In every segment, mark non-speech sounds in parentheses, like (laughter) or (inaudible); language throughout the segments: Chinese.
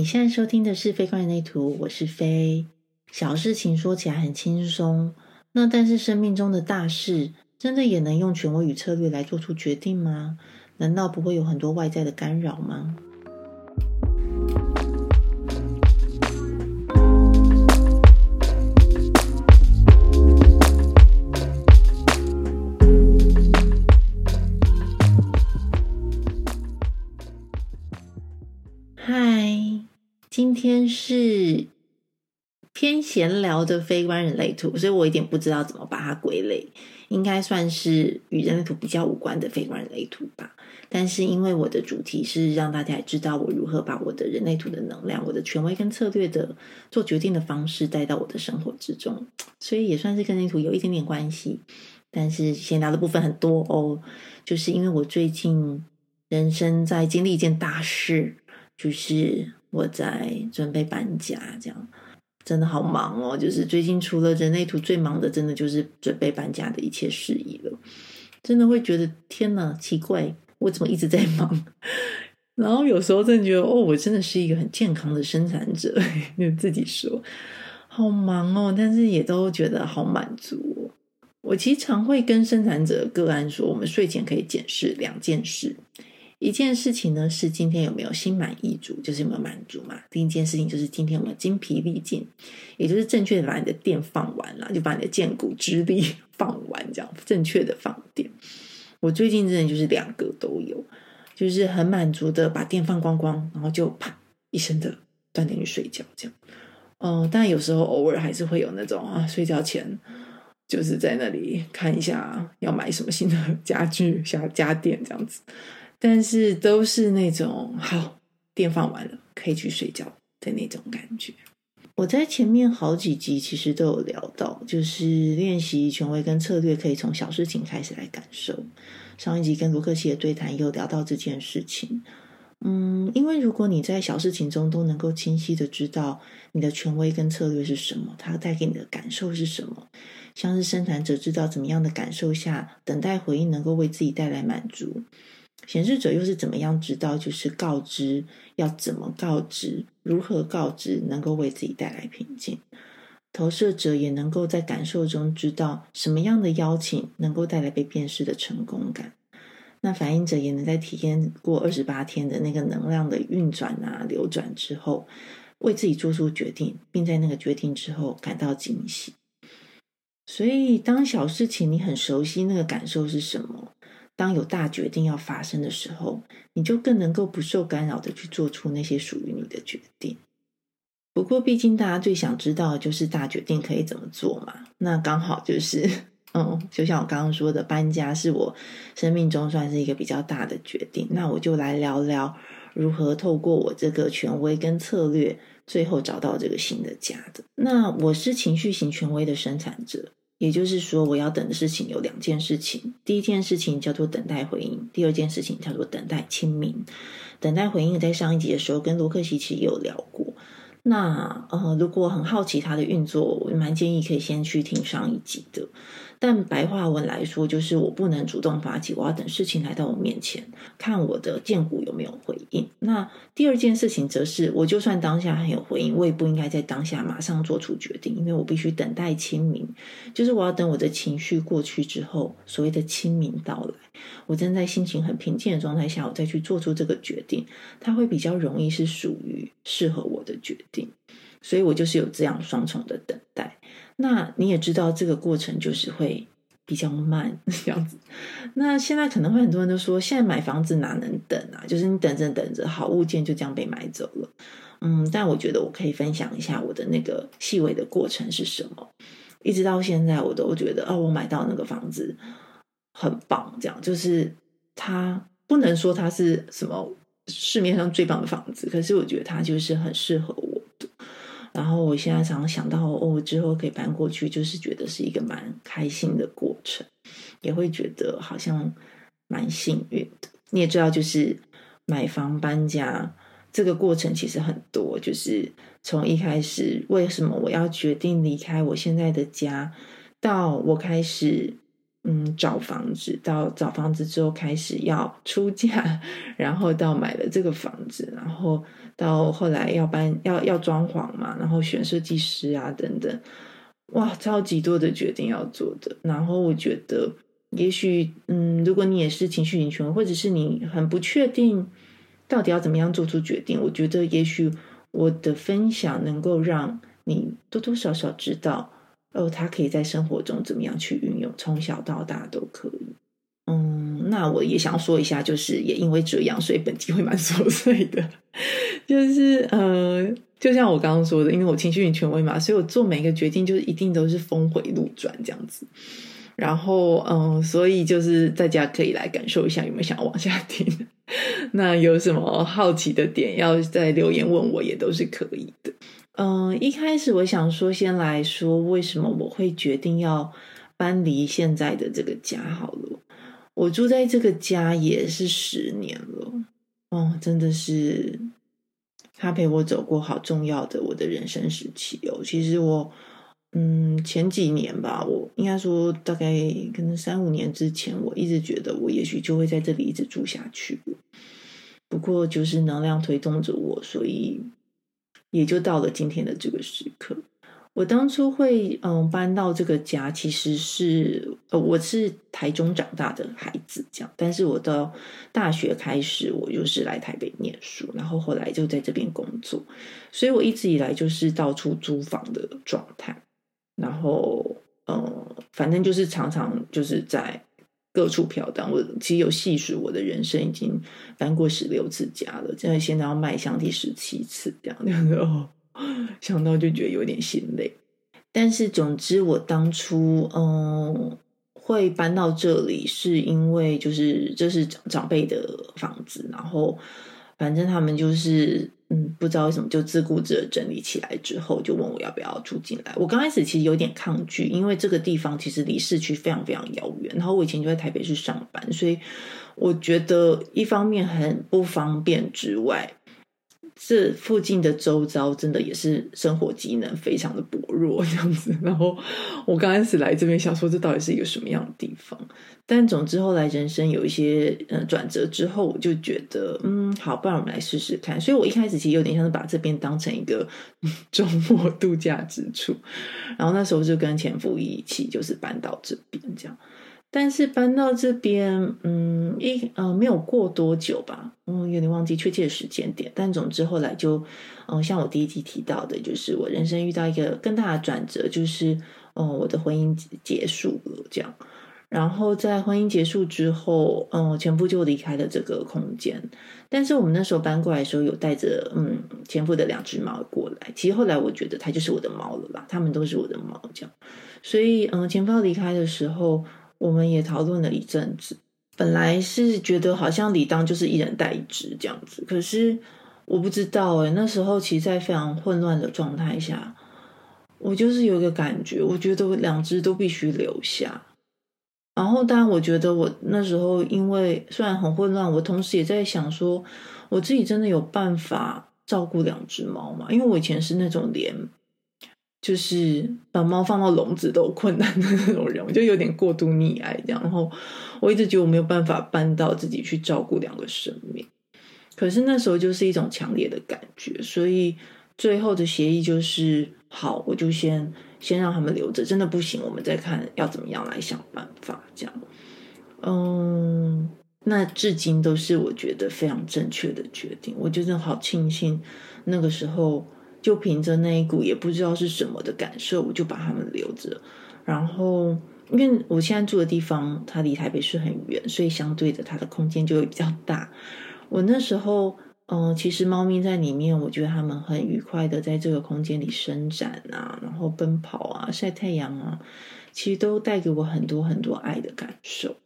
你现在收听的是《飞快人类图》，我是飞。小事情说起来很轻松，那但是生命中的大事，真的也能用权威与策略来做出决定吗？难道不会有很多外在的干扰吗？偏闲聊的非关人类图，所以我有点不知道怎么把它归类，应该算是与人类图比较无关的非关人类图吧。但是因为我的主题是让大家知道我如何把我的人类图的能量、我的权威跟策略的做决定的方式带到我的生活之中，所以也算是跟人类图有一点点关系。但是闲聊的部分很多哦，就是因为我最近人生在经历一件大事。就是我在准备搬家，这样真的好忙哦。就是最近除了人类图最忙的，真的就是准备搬家的一切事宜了。真的会觉得天哪，奇怪，我怎么一直在忙？(laughs) 然后有时候真的觉得，哦，我真的是一个很健康的生产者。你 (laughs) 自己说，好忙哦，但是也都觉得好满足。我其实常会跟生产者个案说，我们睡前可以检视两件事。一件事情呢是今天有没有心满意足，就是有没有满足嘛。第一件事情就是今天有没有精疲力尽，也就是正确的把你的电放完了，就把你的剑骨之力 (laughs) 放完，这样正确的放电。我最近真的就是两个都有，就是很满足的把电放光光，然后就啪一声的断电去睡觉，这样。嗯，但有时候偶尔还是会有那种啊，睡觉前就是在那里看一下要买什么新的家具、小家电这样子。但是都是那种好电放完了可以去睡觉的那种感觉。我在前面好几集其实都有聊到，就是练习权威跟策略可以从小事情开始来感受。上一集跟卢克西的对谈也有聊到这件事情。嗯，因为如果你在小事情中都能够清晰的知道你的权威跟策略是什么，它带给你的感受是什么，像是生产者知道怎么样的感受下等待回应能够为自己带来满足。显示者又是怎么样知道？就是告知要怎么告知，如何告知，能够为自己带来平静。投射者也能够在感受中知道什么样的邀请能够带来被辨识的成功感。那反应者也能在体验过二十八天的那个能量的运转啊、流转之后，为自己做出决定，并在那个决定之后感到惊喜。所以，当小事情你很熟悉那个感受是什么？当有大决定要发生的时候，你就更能够不受干扰的去做出那些属于你的决定。不过，毕竟大家最想知道的就是大决定可以怎么做嘛。那刚好就是，嗯，就像我刚刚说的，搬家是我生命中算是一个比较大的决定。那我就来聊聊如何透过我这个权威跟策略，最后找到这个新的家的。那我是情绪型权威的生产者。也就是说，我要等的事情有两件事情。第一件事情叫做等待回应，第二件事情叫做等待清明。等待回应在上一集的时候跟罗克西奇也有聊过。那呃，如果很好奇它的运作，我蛮建议可以先去听上一集的。但白话文来说，就是我不能主动发起，我要等事情来到我面前，看我的荐股有没有回应。那第二件事情则是，我就算当下很有回应，我也不应该在当下马上做出决定，因为我必须等待清明，就是我要等我的情绪过去之后，所谓的清明到来，我正在心情很平静的状态下，我再去做出这个决定，它会比较容易是属于适合我的决定。所以我就是有这样双重的等待。那你也知道，这个过程就是会比较慢 (laughs) 这样子。那现在可能会很多人都说，现在买房子哪能等啊？就是你等着等着，好物件就这样被买走了。嗯，但我觉得我可以分享一下我的那个细微的过程是什么。一直到现在，我都觉得哦，我买到那个房子很棒，这样就是它不能说它是什么市面上最棒的房子，可是我觉得它就是很适合我。然后我现在常常想到，哦，之后可以搬过去，就是觉得是一个蛮开心的过程，也会觉得好像蛮幸运的。你也知道，就是买房搬家这个过程其实很多，就是从一开始为什么我要决定离开我现在的家，到我开始嗯找房子，到找房子之后开始要出价，然后到买了这个房子，然后到后来要搬要要装潢嘛，然后选设计师啊等等，哇，超级多的决定要做的。然后我觉得，也许嗯，如果你也是情绪型权或者是你很不确定到底要怎么样做出决定，我觉得也许我的分享能够让你多多少少知道。哦，他可以在生活中怎么样去运用？从小到大都可以。嗯，那我也想要说一下，就是也因为这样，所以本集会蛮琐碎的。就是呃，就像我刚刚说的，因为我情绪型权威嘛，所以我做每一个决定就是一定都是峰回路转这样子。然后嗯，所以就是大家可以来感受一下，有没有想要往下听？(laughs) 那有什么好奇的点，要在留言问我，也都是可以的。嗯，一开始我想说，先来说为什么我会决定要搬离现在的这个家好了。我住在这个家也是十年了，哦，真的是他陪我走过好重要的我的人生时期哦。其实我，嗯，前几年吧，我应该说大概可能三五年之前，我一直觉得我也许就会在这里一直住下去。不过就是能量推动着我，所以。也就到了今天的这个时刻。我当初会嗯搬到这个家，其实是呃我是台中长大的孩子，这样。但是我到大学开始，我就是来台北念书，然后后来就在这边工作，所以我一直以来就是到处租房的状态。然后嗯，反正就是常常就是在。各处飘荡，我其实有细数我的人生，已经搬过十六次家了，现在现在要迈向第十七次，这样子 (laughs) 哦，想到就觉得有点心累。但是总之，我当初嗯会搬到这里，是因为就是这是长长辈的房子，然后反正他们就是。嗯，不知道为什么就自顾自的整理起来之后，就问我要不要住进来。我刚开始其实有点抗拒，因为这个地方其实离市区非常非常遥远。然后我以前就在台北市上班，所以我觉得一方面很不方便之外。这附近的周遭真的也是生活机能非常的薄弱这样子，然后我刚开始来这边想说这到底是一个什么样的地方，但总之后来人生有一些嗯转折之后，我就觉得嗯好，不然我们来试试看。所以我一开始其实有点像是把这边当成一个周末度假之处，然后那时候就跟前夫一起就是搬到这边这样。但是搬到这边，嗯，一呃没有过多久吧，嗯，有点忘记确切的时间点。但总之后来就，嗯，像我第一集提到的，就是我人生遇到一个更大的转折，就是，哦，我的婚姻结束了，这样。然后在婚姻结束之后，嗯，前夫就离开了这个空间。但是我们那时候搬过来的时候，有带着嗯前夫的两只猫过来。其实后来我觉得它就是我的猫了啦，它们都是我的猫，这样。所以，嗯，前夫要离开的时候。我们也讨论了一阵子，本来是觉得好像理当就是一人带一只这样子，可是我不知道哎，那时候其实，在非常混乱的状态下，我就是有一个感觉，我觉得两只都必须留下。然后，当然，我觉得我那时候因为虽然很混乱，我同时也在想说，我自己真的有办法照顾两只猫吗？因为我以前是那种连。就是把猫放到笼子都有困难的那种人，我就有点过度溺爱这样。然后我一直觉得我没有办法搬到自己去照顾两个生命，可是那时候就是一种强烈的感觉，所以最后的协议就是好，我就先先让他们留着，真的不行，我们再看要怎么样来想办法这样。嗯，那至今都是我觉得非常正确的决定，我真的好庆幸那个时候。就凭着那一股也不知道是什么的感受，我就把他们留着。然后，因为我现在住的地方它离台北市很远，所以相对的它的空间就会比较大。我那时候，嗯，其实猫咪在里面，我觉得它们很愉快的在这个空间里伸展啊，然后奔跑啊，晒太阳啊，其实都带给我很多很多爱的感受。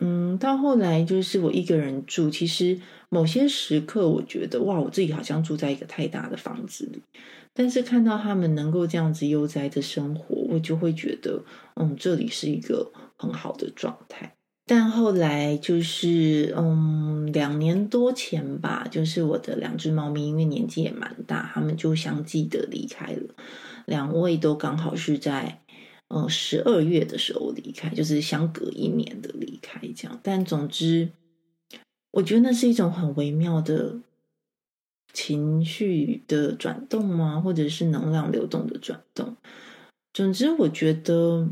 嗯，到后来就是我一个人住，其实某些时刻我觉得哇，我自己好像住在一个太大的房子里，但是看到他们能够这样子悠哉的生活，我就会觉得嗯，这里是一个很好的状态。但后来就是嗯，两年多前吧，就是我的两只猫咪因为年纪也蛮大，他们就相继的离开了，两位都刚好是在嗯十二月的时候离开，就是相隔一年的离开这样。但总之，我觉得那是一种很微妙的情绪的转动吗？或者是能量流动的转动？总之，我觉得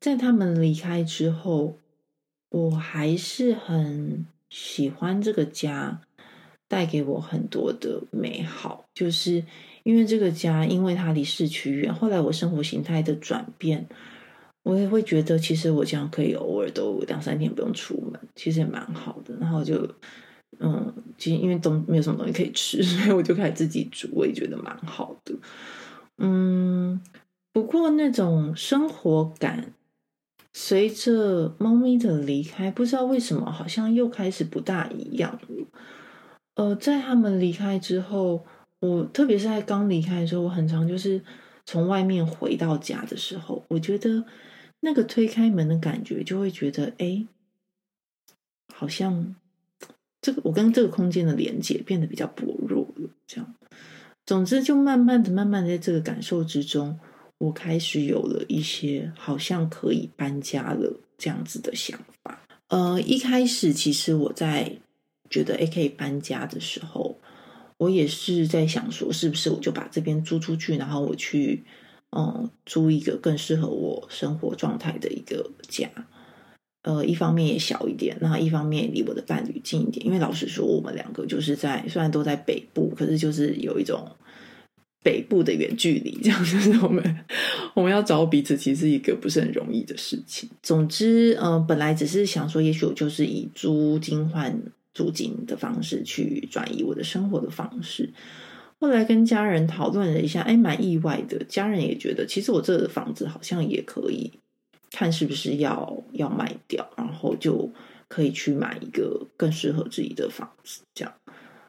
在他们离开之后，我还是很喜欢这个家，带给我很多的美好。就是因为这个家，因为它离市区远，后来我生活形态的转变，我也会觉得，其实我这样可以偶尔都两三天不用出门，其实也蛮好的。然后就，嗯，其实因为都没有什么东西可以吃，(laughs) 所以我就开始自己煮，我也觉得蛮好的。嗯。不过，那种生活感随着猫咪的离开，不知道为什么，好像又开始不大一样了。呃，在他们离开之后，我特别是在刚离开的时候，我很常就是从外面回到家的时候，我觉得那个推开门的感觉，就会觉得，哎，好像这个我跟这个空间的连接变得比较薄弱了。这样，总之，就慢慢的、慢慢的，在这个感受之中。我开始有了一些好像可以搬家了这样子的想法。呃，一开始其实我在觉得 A 可以搬家的时候，我也是在想说，是不是我就把这边租出去，然后我去嗯租一个更适合我生活状态的一个家。呃，一方面也小一点，那一方面离我的伴侣近一点。因为老实说，我们两个就是在虽然都在北部，可是就是有一种。北部的远距离，这样就是我们我们要找彼此，其实一个不是很容易的事情。总之，嗯，本来只是想说，也许我就是以租金换租金的方式去转移我的生活的方式。后来跟家人讨论了一下，哎，蛮意外的。家人也觉得，其实我这个房子好像也可以看是不是要要卖掉，然后就可以去买一个更适合自己的房子。这样，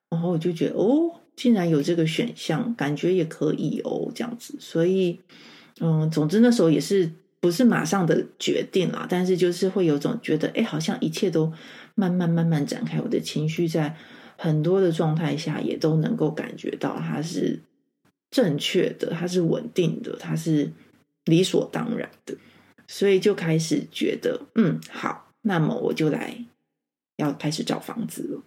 然后我就觉得，哦。竟然有这个选项，感觉也可以哦，这样子。所以，嗯，总之那时候也是不是马上的决定啦，但是就是会有种觉得，哎，好像一切都慢慢慢慢展开。我的情绪在很多的状态下也都能够感觉到它是正确的，它是稳定的，它是理所当然的。所以就开始觉得，嗯，好，那么我就来要开始找房子了。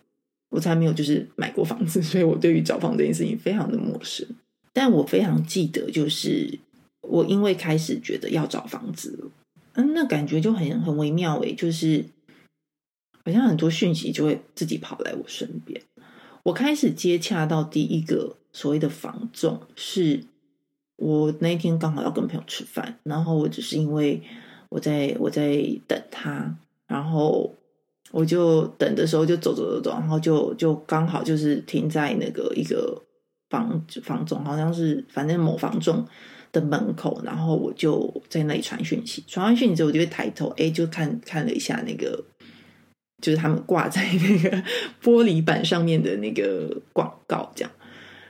我才没有就是买过房子，所以我对于找房这件事情非常的陌生。但我非常记得，就是我因为开始觉得要找房子了，嗯，那感觉就很很微妙诶，就是好像很多讯息就会自己跑来我身边。我开始接洽到第一个所谓的房仲，是我那一天刚好要跟朋友吃饭，然后我只是因为我在我在等他，然后。我就等的时候就走走走走，然后就就刚好就是停在那个一个房房总，好像是反正某房中的门口，然后我就在那里传讯息。传完讯息之后，我就会抬头，哎，就看看了一下那个，就是他们挂在那个玻璃板上面的那个广告。这样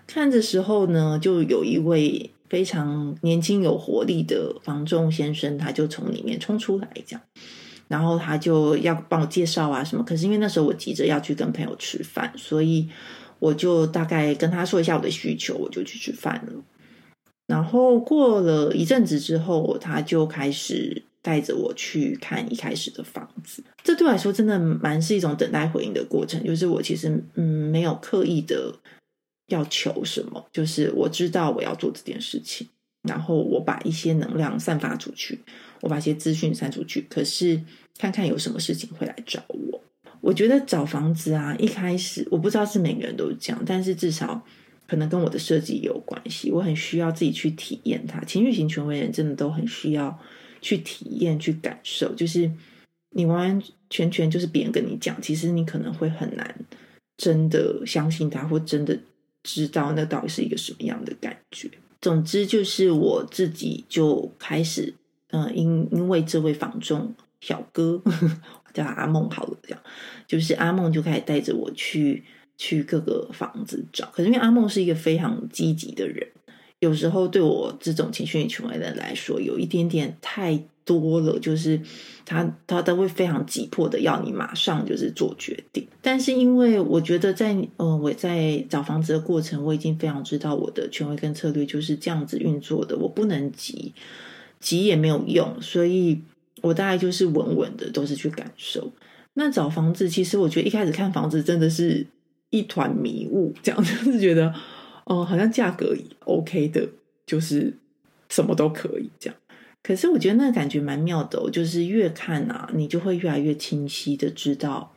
看的时候呢，就有一位非常年轻有活力的房仲先生，他就从里面冲出来，这样。然后他就要帮我介绍啊什么，可是因为那时候我急着要去跟朋友吃饭，所以我就大概跟他说一下我的需求，我就去吃饭了。然后过了一阵子之后，他就开始带着我去看一开始的房子。这对我来说真的蛮是一种等待回应的过程，就是我其实嗯没有刻意的要求什么，就是我知道我要做这件事情，然后我把一些能量散发出去。我把一些资讯散出去，可是看看有什么事情会来找我。我觉得找房子啊，一开始我不知道是每个人都是这样，但是至少可能跟我的设计有关系。我很需要自己去体验它。情绪型权威人真的都很需要去体验、去感受。就是你完完全全就是别人跟你讲，其实你可能会很难真的相信他，或真的知道那到底是一个什么样的感觉。总之，就是我自己就开始。嗯，因因为这位房中小哥 (laughs) 叫阿梦好了，这样就是阿梦就开始带着我去去各个房子找。可是因为阿梦是一个非常积极的人，有时候对我这种情绪权威的人来说，有一点点太多了，就是他他都会非常急迫的要你马上就是做决定。但是因为我觉得在呃我在找房子的过程，我已经非常知道我的权威跟策略就是这样子运作的，我不能急。急也没有用，所以我大概就是稳稳的，都是去感受。那找房子，其实我觉得一开始看房子真的是一团迷雾，这样就是觉得，哦，好像价格 OK 的，就是什么都可以这样。可是我觉得那个感觉蛮妙的，就是越看啊，你就会越来越清晰的知道，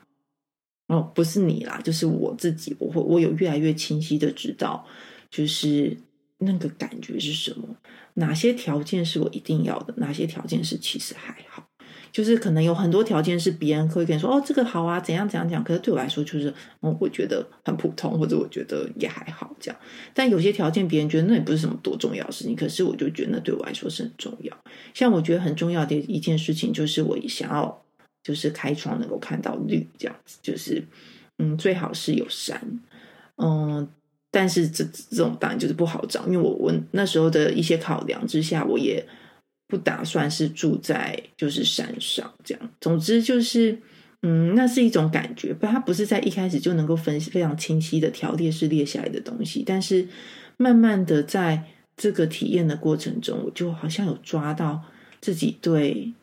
哦，不是你啦，就是我自己，我会我有越来越清晰的知道，就是那个感觉是什么，哪些条件是我一定要的，哪些条件是其实还好。就是可能有很多条件是别人可以跟你说哦，这个好啊，怎样怎样讲。可是对我来说，就是嗯，我觉得很普通，或者我觉得也还好这样。但有些条件，别人觉得那也不是什么多重要的事情，可是我就觉得那对我来说是很重要。像我觉得很重要的一件事情，就是我想要就是开窗能够看到绿这样子，就是嗯，最好是有山，嗯，但是这这种当然就是不好找，因为我我那时候的一些考量之下，我也。不打算是住在就是山上这样，总之就是，嗯，那是一种感觉，不，它不是在一开始就能够分非常清晰的条列式列下来的东西，但是慢慢的在这个体验的过程中，我就好像有抓到自己对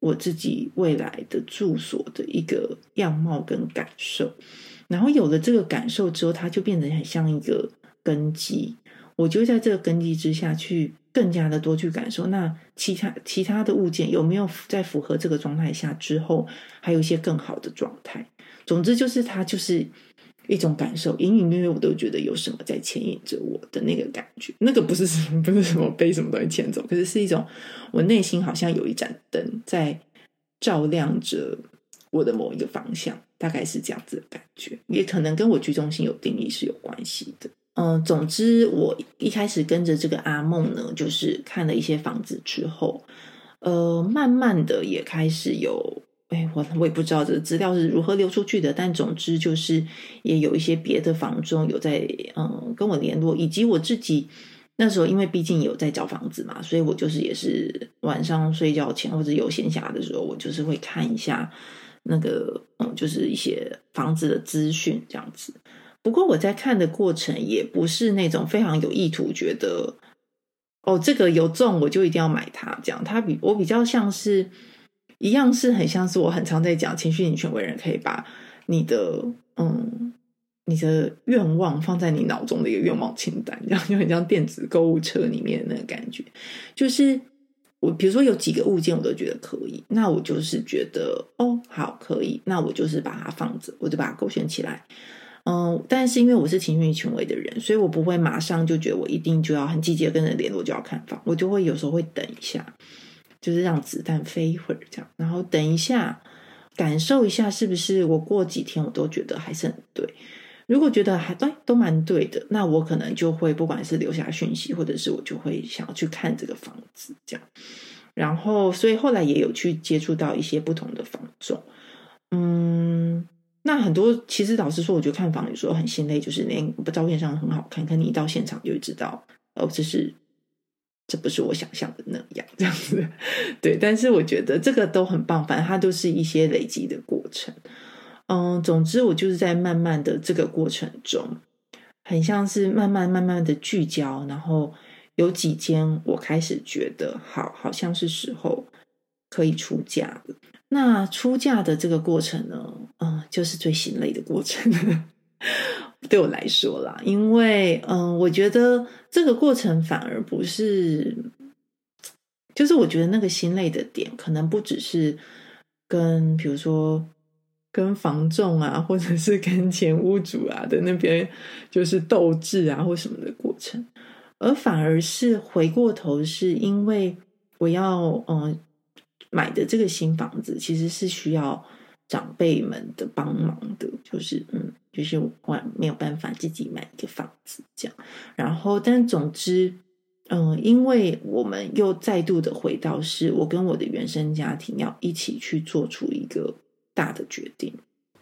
我自己未来的住所的一个样貌跟感受，然后有了这个感受之后，它就变得很像一个根基，我就在这个根基之下去。更加的多去感受，那其他其他的物件有没有在符合这个状态下之后，还有一些更好的状态？总之就是它就是一种感受，隐隐约约我都觉得有什么在牵引着我的那个感觉。那个不是什么不是什么被什么东西牵走，可是是一种我内心好像有一盏灯在照亮着我的某一个方向，大概是这样子的感觉。也可能跟我居中心有定义是有关系的。嗯，总之，我一开始跟着这个阿梦呢，就是看了一些房子之后，呃，慢慢的也开始有，哎，我我也不知道这个资料是如何流出去的，但总之就是也有一些别的房中有在嗯跟我联络，以及我自己那时候因为毕竟有在找房子嘛，所以我就是也是晚上睡觉前或者有闲暇的时候，我就是会看一下那个嗯，就是一些房子的资讯这样子。不过我在看的过程也不是那种非常有意图，觉得哦这个有中我就一定要买它。这样，它比我比较像是一样，是很像是我很常在讲情绪型权威人可以把你的嗯你的愿望放在你脑中的一个愿望清单，这样就很像电子购物车里面的那个感觉。就是我比如说有几个物件我都觉得可以，那我就是觉得哦好可以，那我就是把它放着，我就把它勾选起来。嗯，但是因为我是情绪权威的人，所以我不会马上就觉得我一定就要很积极的跟人联络就要看房，我就会有时候会等一下，就是让子弹飞一会儿这样，然后等一下感受一下是不是我过几天我都觉得还是很对。如果觉得还对都蛮对的，那我可能就会不管是留下讯息，或者是我就会想要去看这个房子这样。然后，所以后来也有去接触到一些不同的房种，嗯。那很多其实老实说，我觉得看房有时候很心累，就是连照片上很好看，可你一到现场就知道，哦，这是这不是我想象的那样，这样子。(laughs) 对，但是我觉得这个都很棒，反正它都是一些累积的过程。嗯，总之我就是在慢慢的这个过程中，很像是慢慢慢慢的聚焦，然后有几间我开始觉得好，好像是时候可以出价了。那出嫁的这个过程呢，嗯，就是最心累的过程，(laughs) 对我来说啦，因为嗯，我觉得这个过程反而不是，就是我觉得那个心累的点，可能不只是跟比如说跟房仲啊，或者是跟前屋主啊的那边就是斗智啊或什么的过程，而反而是回过头，是因为我要嗯。买的这个新房子其实是需要长辈们的帮忙的，就是嗯，就是我没有办法自己买一个房子这样。然后，但总之，嗯，因为我们又再度的回到是我跟我的原生家庭要一起去做出一个大的决定。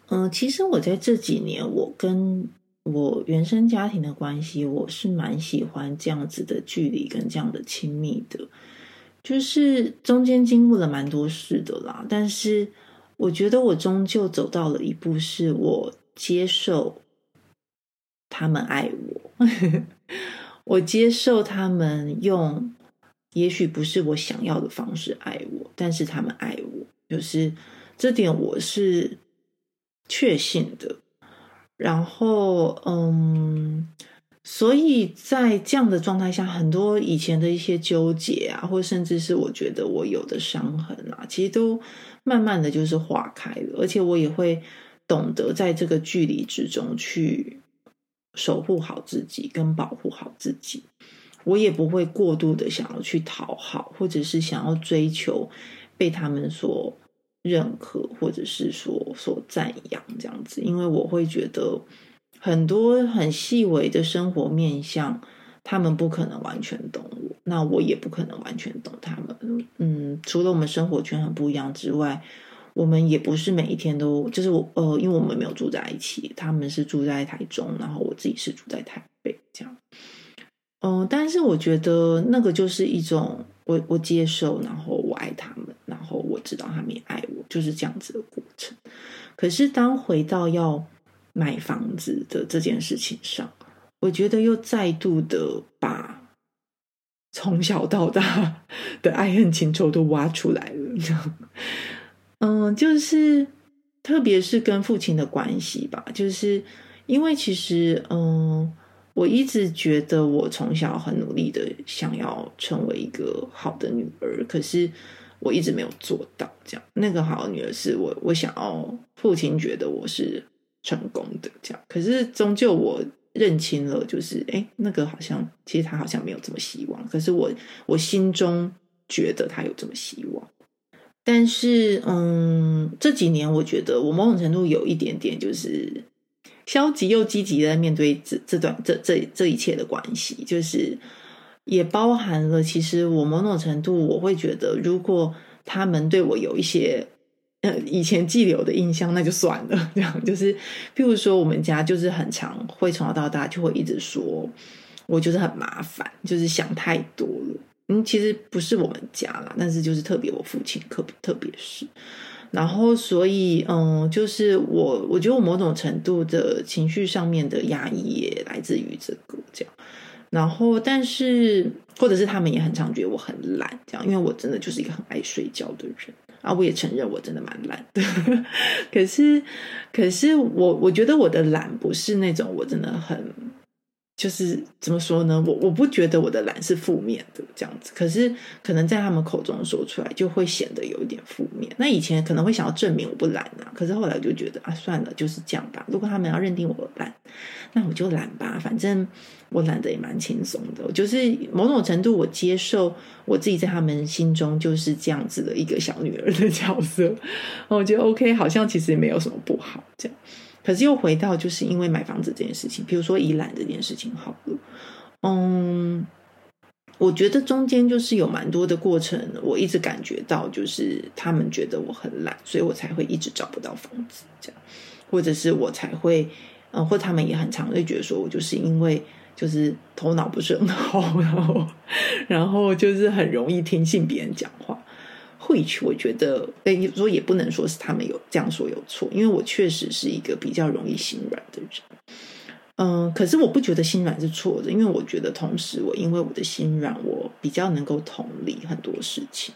嗯，其实我在这几年，我跟我原生家庭的关系，我是蛮喜欢这样子的距离跟这样的亲密的。就是中间经过了蛮多事的啦，但是我觉得我终究走到了一步，是我接受他们爱我，(laughs) 我接受他们用也许不是我想要的方式爱我，但是他们爱我，就是这点我是确信的。然后，嗯，所以在这样的状态下，很多以前的一些纠结啊，或甚至是我觉得我有的伤痕啊，其实都慢慢的就是化开了，而且我也会懂得在这个距离之中去守护好自己，跟保护好自己。我也不会过度的想要去讨好，或者是想要追求被他们所认可，或者是说所赞扬这样子，因为我会觉得很多很细微的生活面相，他们不可能完全懂我，那我也不可能完全懂他们。嗯，除了我们生活圈很不一样之外，我们也不是每一天都就是我呃，因为我们没有住在一起，他们是住在台中，然后我自己是住在台北这样。嗯，但是我觉得那个就是一种我我接受，然后我爱他们，然后我知道他们也爱我，就是这样子的过程。可是当回到要买房子的这件事情上，我觉得又再度的把从小到大的爱恨情仇都挖出来了。嗯，就是特别是跟父亲的关系吧，就是因为其实嗯。我一直觉得我从小很努力的想要成为一个好的女儿，可是我一直没有做到。这样，那个好女儿是我，我想要父亲觉得我是成功的这样。可是终究我认清了，就是哎，那个好像其实他好像没有这么希望。可是我我心中觉得他有这么希望。但是嗯，这几年我觉得我某种程度有一点点就是。消极又积极的面对这这段这这这一切的关系，就是也包含了，其实我某种程度我会觉得，如果他们对我有一些呃以前寄留的印象，那就算了。这样就是，譬如说我们家就是很常，会从小到大就会一直说我就是很麻烦，就是想太多了。嗯，其实不是我们家啦，但是就是特别我父亲特特别是。然后，所以，嗯，就是我，我觉得我某种程度的情绪上面的压抑也来自于这个这样。然后，但是，或者是他们也很常觉得我很懒，这样，因为我真的就是一个很爱睡觉的人啊。我也承认我真的蛮懒的。(laughs) 可是，可是我我觉得我的懒不是那种我真的很。就是怎么说呢？我我不觉得我的懒是负面的这样子，可是可能在他们口中说出来就会显得有一点负面。那以前可能会想要证明我不懒啊，可是后来就觉得啊，算了，就是这样吧。如果他们要认定我懒，那我就懒吧，反正我懒得也蛮轻松的。就是某种程度，我接受我自己在他们心中就是这样子的一个小女儿的角色，我觉得 OK，好像其实也没有什么不好这样。可是又回到，就是因为买房子这件事情，比如说以懒这件事情好了，嗯，我觉得中间就是有蛮多的过程，我一直感觉到，就是他们觉得我很懒，所以我才会一直找不到房子，这样，或者是我才会，嗯，或他们也很常会觉得说我就是因为就是头脑不是很好，然后，然后就是很容易听信别人讲话。会去，我觉得，哎，说也不能说是他们有这样说有错，因为我确实是一个比较容易心软的人，嗯，可是我不觉得心软是错的，因为我觉得同时我因为我的心软，我比较能够同理很多事情。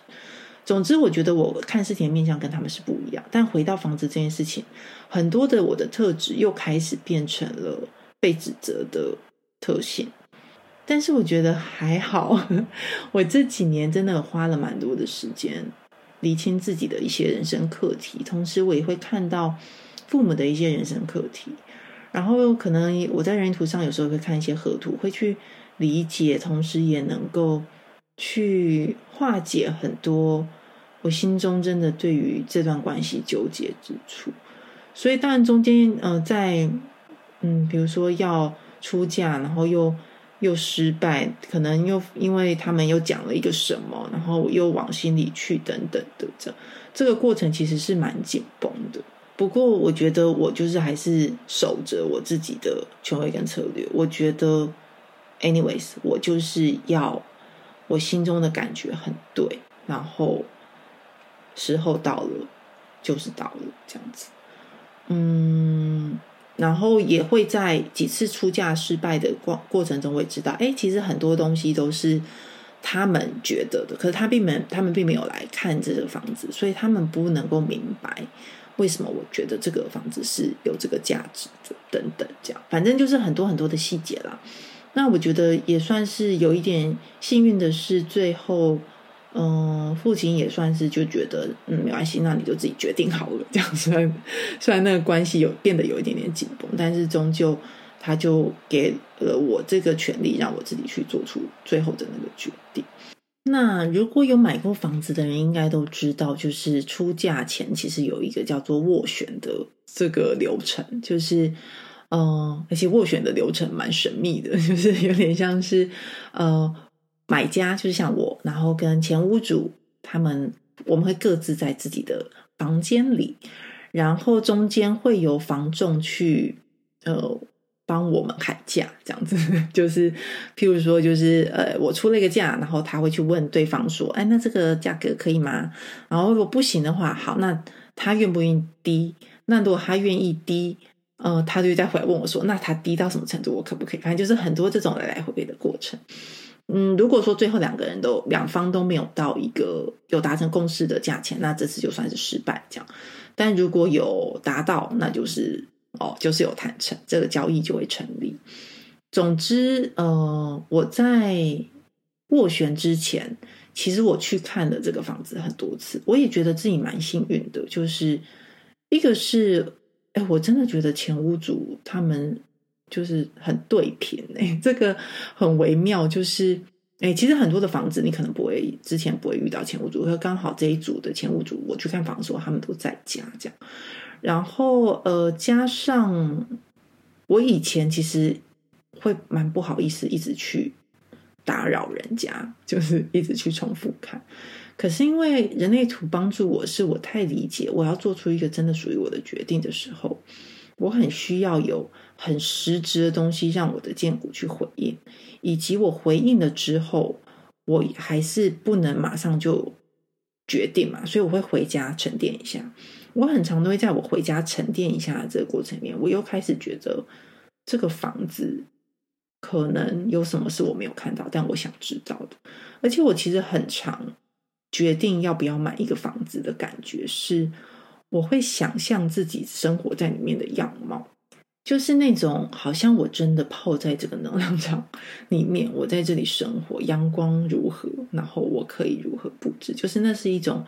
总之，我觉得我看事情的面相跟他们是不一样。但回到房子这件事情，很多的我的特质又开始变成了被指责的特性。但是我觉得还好，(laughs) 我这几年真的花了蛮多的时间。理清自己的一些人生课题，同时我也会看到父母的一些人生课题，然后可能我在人图上有时候会看一些河图，会去理解，同时也能够去化解很多我心中真的对于这段关系纠结之处。所以当然中间，呃，在嗯，比如说要出嫁，然后又。又失败，可能又因为他们又讲了一个什么，然后又往心里去等等的，这这个过程其实是蛮紧绷的。不过我觉得我就是还是守着我自己的权威跟策略。我觉得，anyways，我就是要我心中的感觉很对，然后时候到了就是到了这样子，嗯。然后也会在几次出嫁失败的过过程中，会知道，哎，其实很多东西都是他们觉得的，可是他并没他们并没有来看这个房子，所以他们不能够明白为什么我觉得这个房子是有这个价值的等等，这样反正就是很多很多的细节啦。那我觉得也算是有一点幸运的是，最后。嗯，父亲也算是就觉得，嗯，没关系，那你就自己决定好了。这样虽然虽然那个关系有变得有一点点紧绷，但是终究他就给了我这个权利，让我自己去做出最后的那个决定。那如果有买过房子的人，应该都知道，就是出价前其实有一个叫做斡旋的这个流程，就是嗯，而且斡旋的流程蛮神秘的，(laughs) 就是有点像是呃。买家就是像我，然后跟前屋主他们，我们会各自在自己的房间里，然后中间会有房仲去呃帮我们喊价，这样子 (laughs) 就是譬如说就是呃我出了一个价，然后他会去问对方说，哎，那这个价格可以吗？然后如果不行的话，好，那他愿不愿意低？那如果他愿意低，呃，他就再回来问我说，那他低到什么程度，我可不可以？反正就是很多这种来来回回的过程。嗯，如果说最后两个人都两方都没有到一个有达成共识的价钱，那这次就算是失败。这样，但如果有达到，那就是哦，就是有谈成，这个交易就会成立。总之，呃，我在斡旋之前，其实我去看了这个房子很多次，我也觉得自己蛮幸运的。就是一个是，哎，我真的觉得前屋主他们。就是很对平哎，(laughs) 这个很微妙。就是哎，其实很多的房子你可能不会之前不会遇到前屋主，刚好这一组的前屋主我去看房的时候，他们都在家这样。然后呃，加上我以前其实会蛮不好意思一直去打扰人家，就是一直去重复看。可是因为人类图帮助我，是我太理解我要做出一个真的属于我的决定的时候。我很需要有很实质的东西让我的荐股去回应，以及我回应了之后，我还是不能马上就决定嘛，所以我会回家沉淀一下。我很常都会在我回家沉淀一下的这个过程里面，我又开始觉得这个房子可能有什么是我没有看到，但我想知道的。而且我其实很常决定要不要买一个房子的感觉是。我会想象自己生活在里面的样貌，就是那种好像我真的泡在这个能量场 (laughs) 里面，我在这里生活，阳光如何，然后我可以如何布置，就是那是一种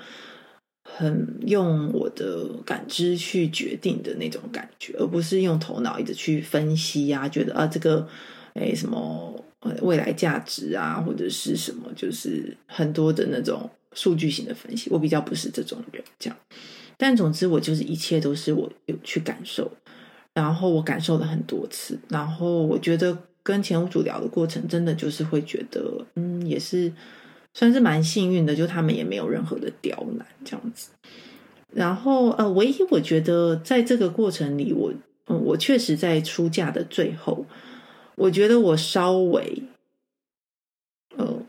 很用我的感知去决定的那种感觉，而不是用头脑一直去分析啊，觉得啊这个哎什么未来价值啊，或者是什么，就是很多的那种数据型的分析，我比较不是这种人，这样。但总之，我就是一切都是我有去感受，然后我感受了很多次，然后我觉得跟前屋主聊的过程，真的就是会觉得，嗯，也是算是蛮幸运的，就他们也没有任何的刁难这样子。然后呃，唯一我觉得在这个过程里，我嗯，我确实在出嫁的最后，我觉得我稍微。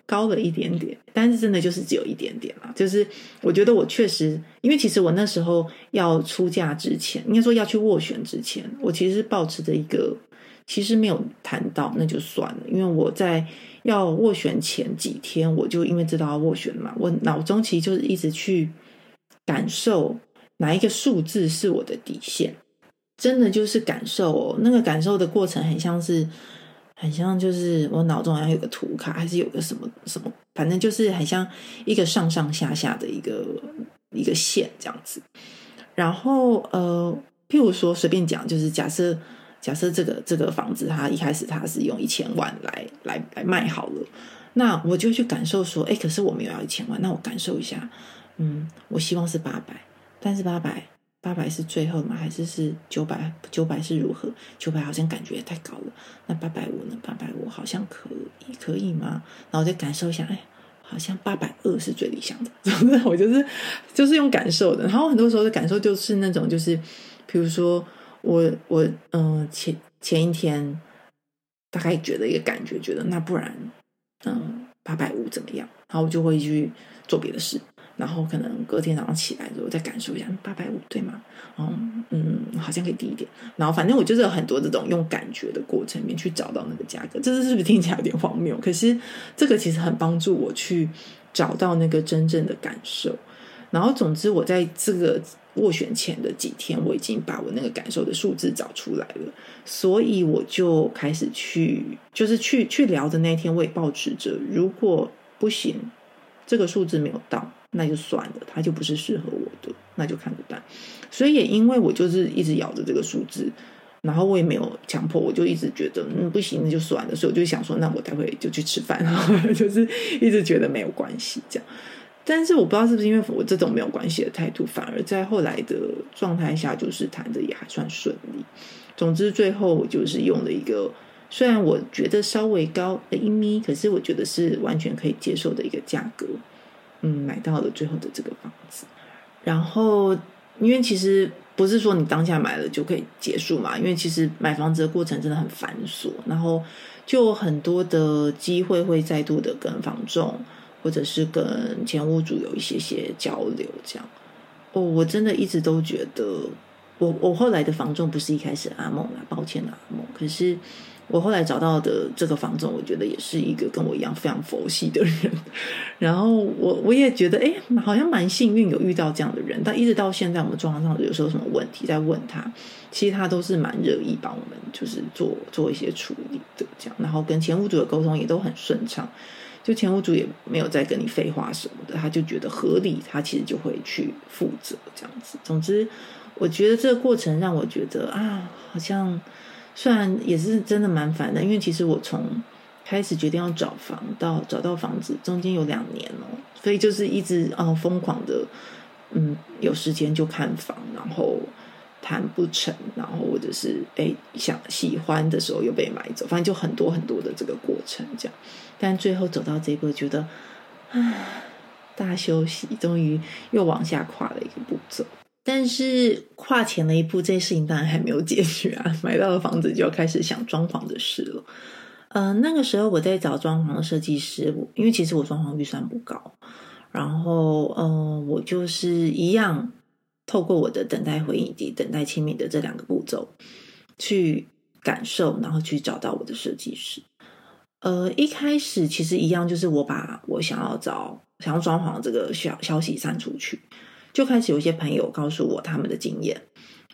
高了一点点，但是真的就是只有一点点啦。就是我觉得我确实，因为其实我那时候要出嫁之前，应该说要去斡旋之前，我其实是保持着一个，其实没有谈到那就算了。因为我在要斡旋前几天，我就因为知道要斡旋嘛，我脑中其实就是一直去感受哪一个数字是我的底线，真的就是感受哦，那个感受的过程很像是。很像，就是我脑中好像有个图卡，还是有个什么什么，反正就是很像一个上上下下的一个一个线这样子。然后呃，譬如说随便讲，就是假设假设这个这个房子，它一开始它是用一千万来来来卖好了，那我就去感受说，哎，可是我没有要一千万，那我感受一下，嗯，我希望是八百，但是八百。八百是最后吗？还是是九百？九百是如何？九百好像感觉也太高了。那八百五呢？八百五好像可以，可以吗？然后再感受一下，哎，好像八百二是最理想的。(laughs) 总之，我就是就是用感受的。然后很多时候的感受就是那种，就是比如说我我嗯前前一天大概觉得一个感觉，觉得那不然嗯八百五怎么样？然后我就会去做别的事。然后可能隔天早上起来的时候再感受一下，八百五对吗？哦嗯，好像可以低一点。然后反正我就是有很多这种用感觉的过程里面去找到那个价格，这是是不是听起来有点荒谬？可是这个其实很帮助我去找到那个真正的感受。然后总之，我在这个斡旋前的几天，我已经把我那个感受的数字找出来了，所以我就开始去，就是去去聊的那天，我也保持着，如果不行，这个数字没有到。那就算了，它就不是适合我的，那就看着办。所以也因为我就是一直咬着这个数字，然后我也没有强迫，我就一直觉得嗯不行，那就算了。所以我就想说，那我待会就去吃饭，(laughs) 就是一直觉得没有关系这样。但是我不知道是不是因为我这种没有关系的态度，反而在后来的状态下，就是谈的也还算顺利。总之最后我就是用了一个，虽然我觉得稍微高了一米，可是我觉得是完全可以接受的一个价格。嗯，买到了最后的这个房子，然后因为其实不是说你当下买了就可以结束嘛，因为其实买房子的过程真的很繁琐，然后就很多的机会会再度的跟房仲或者是跟前屋主有一些些交流，这样哦，我真的一直都觉得，我我后来的房仲不是一开始阿梦啊，抱歉啊，阿梦，可是。我后来找到的这个房总，我觉得也是一个跟我一样非常佛系的人。然后我我也觉得，哎，好像蛮幸运有遇到这样的人。但一直到现在，我们装上有时候什么问题在问他，其实他都是蛮乐意帮我们，就是做做一些处理的这样。然后跟前屋主的沟通也都很顺畅，就前屋主也没有再跟你废话什么的，他就觉得合理，他其实就会去负责这样子。总之，我觉得这个过程让我觉得啊，好像。虽然也是真的蛮烦的，因为其实我从开始决定要找房到找到房子中间有两年哦，所以就是一直哦疯狂的，嗯，有时间就看房，然后谈不成，然后或者是哎想喜欢的时候又被买走，反正就很多很多的这个过程这样，但最后走到这一步，觉得啊大休息，终于又往下跨了一个步骤。但是跨前了一步，这事情当然还没有解决啊！买到了房子就要开始想装潢的事了。呃，那个时候我在找装潢的设计师，因为其实我装潢预算不高，然后呃，我就是一样透过我的等待回应以及等待亲密的这两个步骤去感受，然后去找到我的设计师。呃，一开始其实一样，就是我把我想要找想要装潢这个消消息散出去。就开始有一些朋友告诉我他们的经验，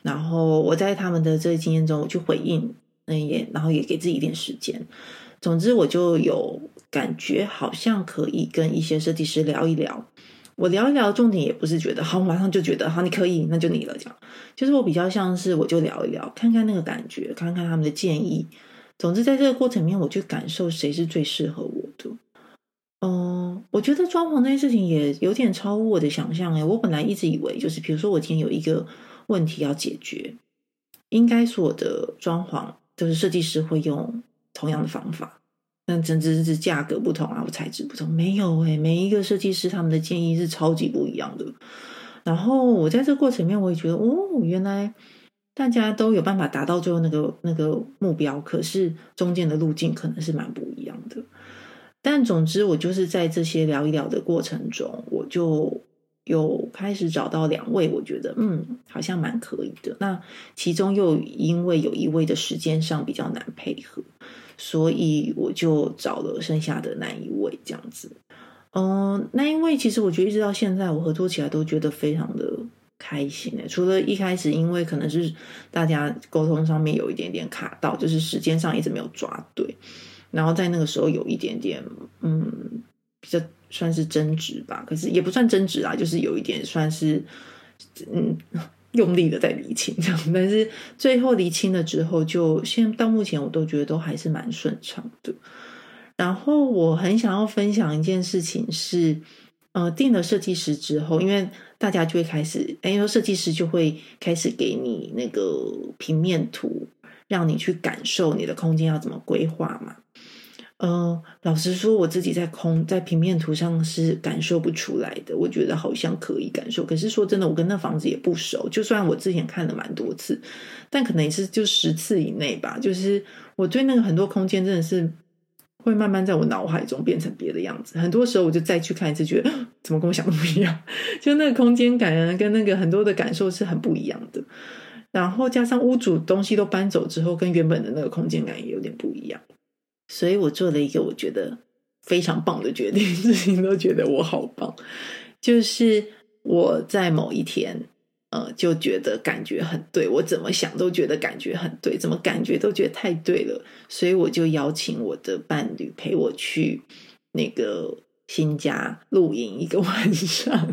然后我在他们的这个经验中，我去回应，嗯，也然后也给自己一点时间。总之，我就有感觉好像可以跟一些设计师聊一聊。我聊一聊，重点也不是觉得好，马上就觉得好，你可以，那就你了。这样，就是我比较像是我就聊一聊，看看那个感觉，看看他们的建议。总之，在这个过程里面，我去感受谁是最适合我的。嗯，我觉得装潢这件事情也有点超乎我的想象哎。我本来一直以为，就是比如说我今天有一个问题要解决，应该所有的装潢就是设计师会用同样的方法，但甚至是价格不同啊，或材质不同，没有哎，每一个设计师他们的建议是超级不一样的。然后我在这个过程里面，我也觉得哦，原来大家都有办法达到最后那个那个目标，可是中间的路径可能是蛮不一样的。但总之，我就是在这些聊一聊的过程中，我就有开始找到两位，我觉得嗯，好像蛮可以的。那其中又因为有一位的时间上比较难配合，所以我就找了剩下的那一位这样子。嗯，那因为其实我觉得一直到现在，我合作起来都觉得非常的开心诶。除了一开始因为可能是大家沟通上面有一点点卡到，就是时间上一直没有抓对。然后在那个时候有一点点，嗯，比较算是争执吧，可是也不算争执啊，就是有一点算是，嗯，用力的在理清这样。但是最后理清了之后，就现到目前我都觉得都还是蛮顺畅的。然后我很想要分享一件事情是，呃，定了设计师之后，因为大家就会开始，哎，说设计师就会开始给你那个平面图，让你去感受你的空间要怎么规划嘛。嗯，老实说，我自己在空在平面图上是感受不出来的。我觉得好像可以感受，可是说真的，我跟那房子也不熟。就算我之前看了蛮多次，但可能也是就十次以内吧。就是我对那个很多空间真的是会慢慢在我脑海中变成别的样子。很多时候我就再去看一次，觉得怎么跟我想的不一样？(laughs) 就那个空间感，跟那个很多的感受是很不一样的。然后加上屋主东西都搬走之后，跟原本的那个空间感也有点不一样。所以我做了一个我觉得非常棒的决定，(laughs) 自己都觉得我好棒。就是我在某一天，呃，就觉得感觉很对，我怎么想都觉得感觉很对，怎么感觉都觉得太对了，所以我就邀请我的伴侣陪我去那个新家露营一个晚上。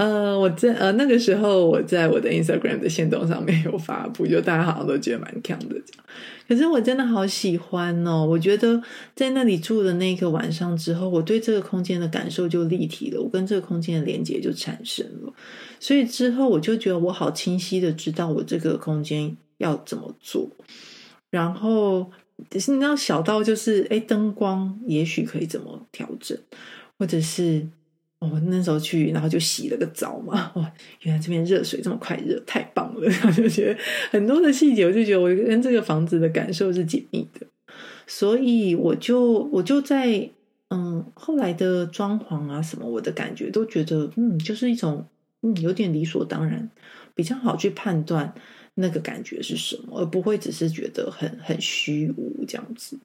呃，我在呃那个时候，我在我的 Instagram 的线动上面有发布，就大家好像都觉得蛮强的这样。可是我真的好喜欢哦！我觉得在那里住的那个晚上之后，我对这个空间的感受就立体了，我跟这个空间的连接就产生了。所以之后我就觉得我好清晰的知道我这个空间要怎么做。然后只是你知道小到就是，哎，灯光也许可以怎么调整，或者是。我那时候去，然后就洗了个澡嘛。(laughs) 哇，原来这边热水这么快热，太棒了！(laughs) 然后就觉得很多的细节，我就觉得我跟这个房子的感受是紧密的。所以我就我就在嗯后来的装潢啊什么，我的感觉都觉得嗯就是一种嗯有点理所当然，比较好去判断那个感觉是什么，而不会只是觉得很很虚无这样子。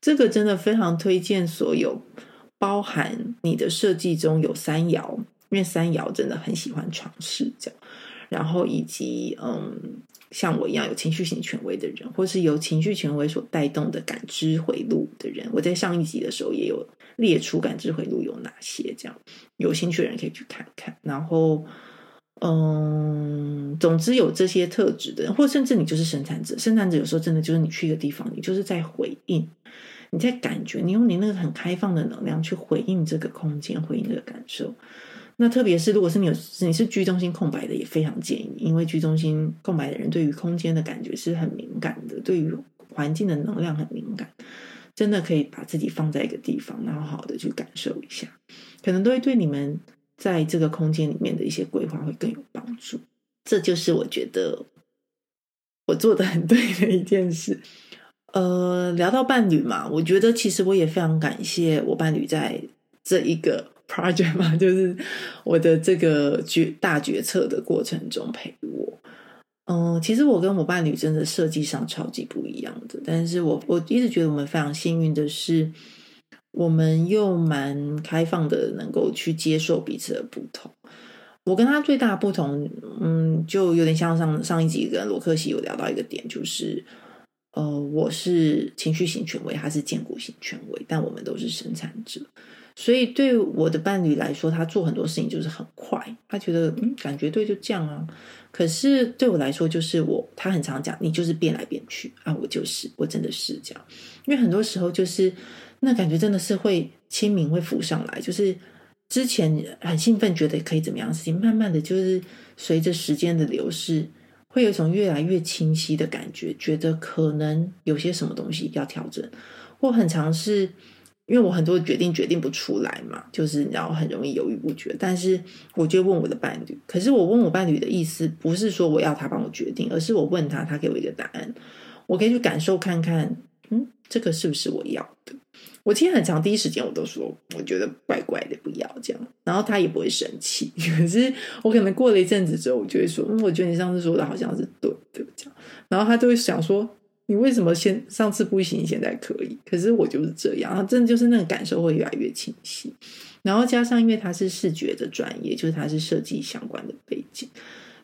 这个真的非常推荐所有。包含你的设计中有三爻，因为三爻真的很喜欢尝试这样，然后以及嗯，像我一样有情绪型权威的人，或是由情绪权威所带动的感知回路的人，我在上一集的时候也有列出感知回路有哪些，这样有兴趣的人可以去看看。然后嗯，总之有这些特质的人，或甚至你就是生产者，生产者有时候真的就是你去一个地方，你就是在回应。你在感觉，你用你那个很开放的能量去回应这个空间，回应这个感受。那特别是如果是你有你是居中心空白的，也非常建议，因为居中心空白的人对于空间的感觉是很敏感的，对于环境的能量很敏感，真的可以把自己放在一个地方，然后好好的去感受一下，可能都会对你们在这个空间里面的一些规划会更有帮助。这就是我觉得我做的很对的一件事。呃，聊到伴侣嘛，我觉得其实我也非常感谢我伴侣在这一个 (laughs) project 嘛，就是我的这个决大决策的过程中陪我。嗯，其实我跟我伴侣真的设计上超级不一样的，但是我我一直觉得我们非常幸运的是，我们又蛮开放的，能够去接受彼此的不同。我跟他最大不同，嗯，就有点像上上一集跟罗克西有聊到一个点，就是。呃，我是情绪型权威，他是建国型权威，但我们都是生产者，所以对我的伴侣来说，他做很多事情就是很快，他觉得嗯，感觉对就这样啊。可是对我来说，就是我他很常讲，你就是变来变去啊，我就是我真的是这样，因为很多时候就是那感觉真的是会清明会浮上来，就是之前很兴奋，觉得可以怎么样事情，慢慢的就是随着时间的流逝。会有一种越来越清晰的感觉，觉得可能有些什么东西要调整。我很尝试，因为我很多决定决定不出来嘛，就是你知道很容易犹豫不决。但是我就问我的伴侣，可是我问我伴侣的意思不是说我要他帮我决定，而是我问他，他给我一个答案，我可以去感受看看，嗯，这个是不是我要的？我其实很长第一时间我都说，我觉得怪怪的，不要这样。然后他也不会生气。(laughs) 可是我可能过了一阵子之后，我就会说，嗯，我觉得你上次说的好像是对的这样。然后他就会想说，你为什么先上次不行，现在可以？可是我就是这样。然后真的就是那个感受会越来越清晰。然后加上因为他是视觉的专业，就是他是设计相关的背景，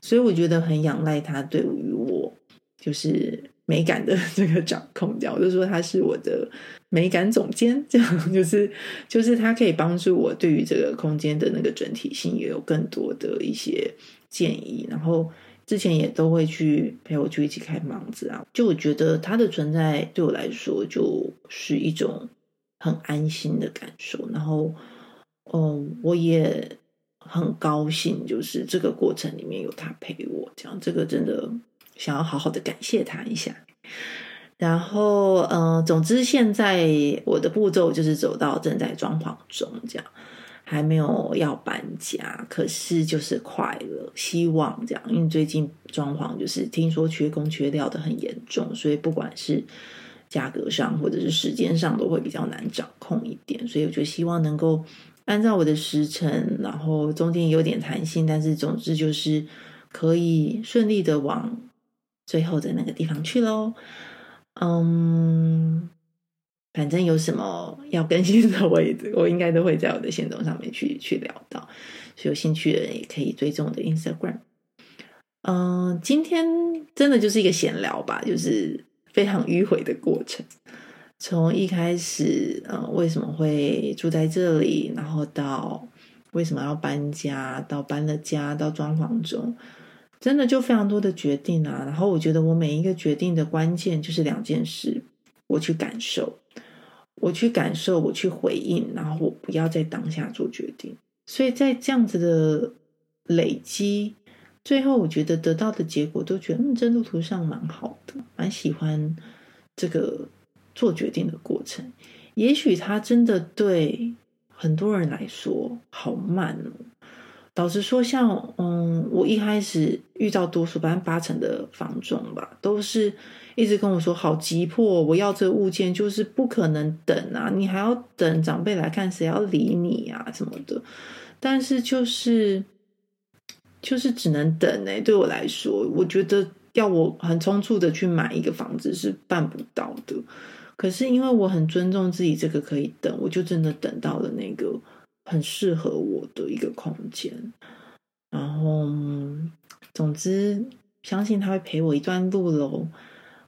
所以我觉得很仰赖他对于我就是美感的 (laughs) 这个掌控。这样我就说他是我的。美感总监，这样就是就是他可以帮助我对于这个空间的那个整体性也有更多的一些建议，然后之前也都会去陪我去一起开房子啊，就我觉得他的存在对我来说就是一种很安心的感受，然后嗯，我也很高兴，就是这个过程里面有他陪我，这样这个真的想要好好的感谢他一下。然后，嗯，总之，现在我的步骤就是走到正在装潢中，这样还没有要搬家，可是就是快了，希望这样，因为最近装潢就是听说缺工缺料的很严重，所以不管是价格上或者是时间上都会比较难掌控一点，所以我就希望能够按照我的时程，然后中间有点弹性，但是总之就是可以顺利的往最后的那个地方去喽。嗯，反正有什么要更新的，我也 (laughs) 我应该都会在我的线动上面去去聊到，所以有兴趣的人也可以追踪我的 Instagram。嗯，今天真的就是一个闲聊吧，就是非常迂回的过程。从一开始，嗯，为什么会住在这里，然后到为什么要搬家，到搬了家，到装潢中，真的就非常多的决定啊。然后我觉得我每一个决定的关键就是两件事：我去感受，我去感受，我去回应，然后我不要在当下做决定。所以在这样子的累积。最后，我觉得得到的结果都觉得，嗯，这路途上蛮好的，蛮喜欢这个做决定的过程。也许它真的对很多人来说好慢哦。老实说，像嗯，我一开始遇到多数，百分之八成的房仲吧，都是一直跟我说好急迫，我要这物件，就是不可能等啊，你还要等长辈来看，谁要理你啊什么的。但是就是。就是只能等哎，对我来说，我觉得要我很匆促的去买一个房子是办不到的。可是因为我很尊重自己，这个可以等，我就真的等到了那个很适合我的一个空间。然后，总之，相信他会陪我一段路喽。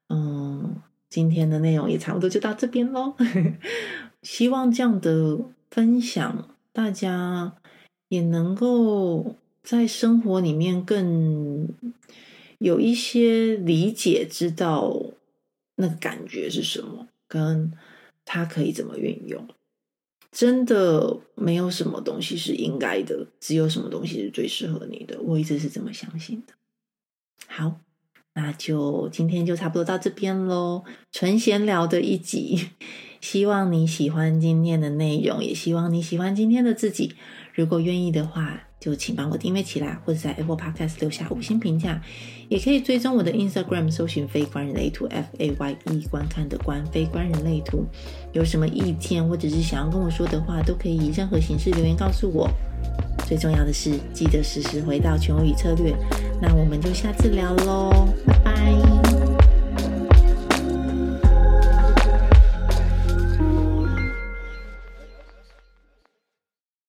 嗯，今天的内容也差不多就到这边喽。(laughs) 希望这样的分享，大家也能够。在生活里面更有一些理解，知道那个感觉是什么，跟他可以怎么运用。真的没有什么东西是应该的，只有什么东西是最适合你的。我一直是这么相信的。好，那就今天就差不多到这边喽，纯闲聊的一集。(laughs) 希望你喜欢今天的内容，也希望你喜欢今天的自己。如果愿意的话。就请帮我订阅起来，或者在 Apple Podcast 留下五星评价，也可以追踪我的 Instagram，搜寻“非官人类图 ”F A Y E 观看的官非官人类图。有什么意见或者是想要跟我说的话，都可以以任何形式留言告诉我。最重要的是，记得实时回到全欧语策略。那我们就下次聊喽。拜拜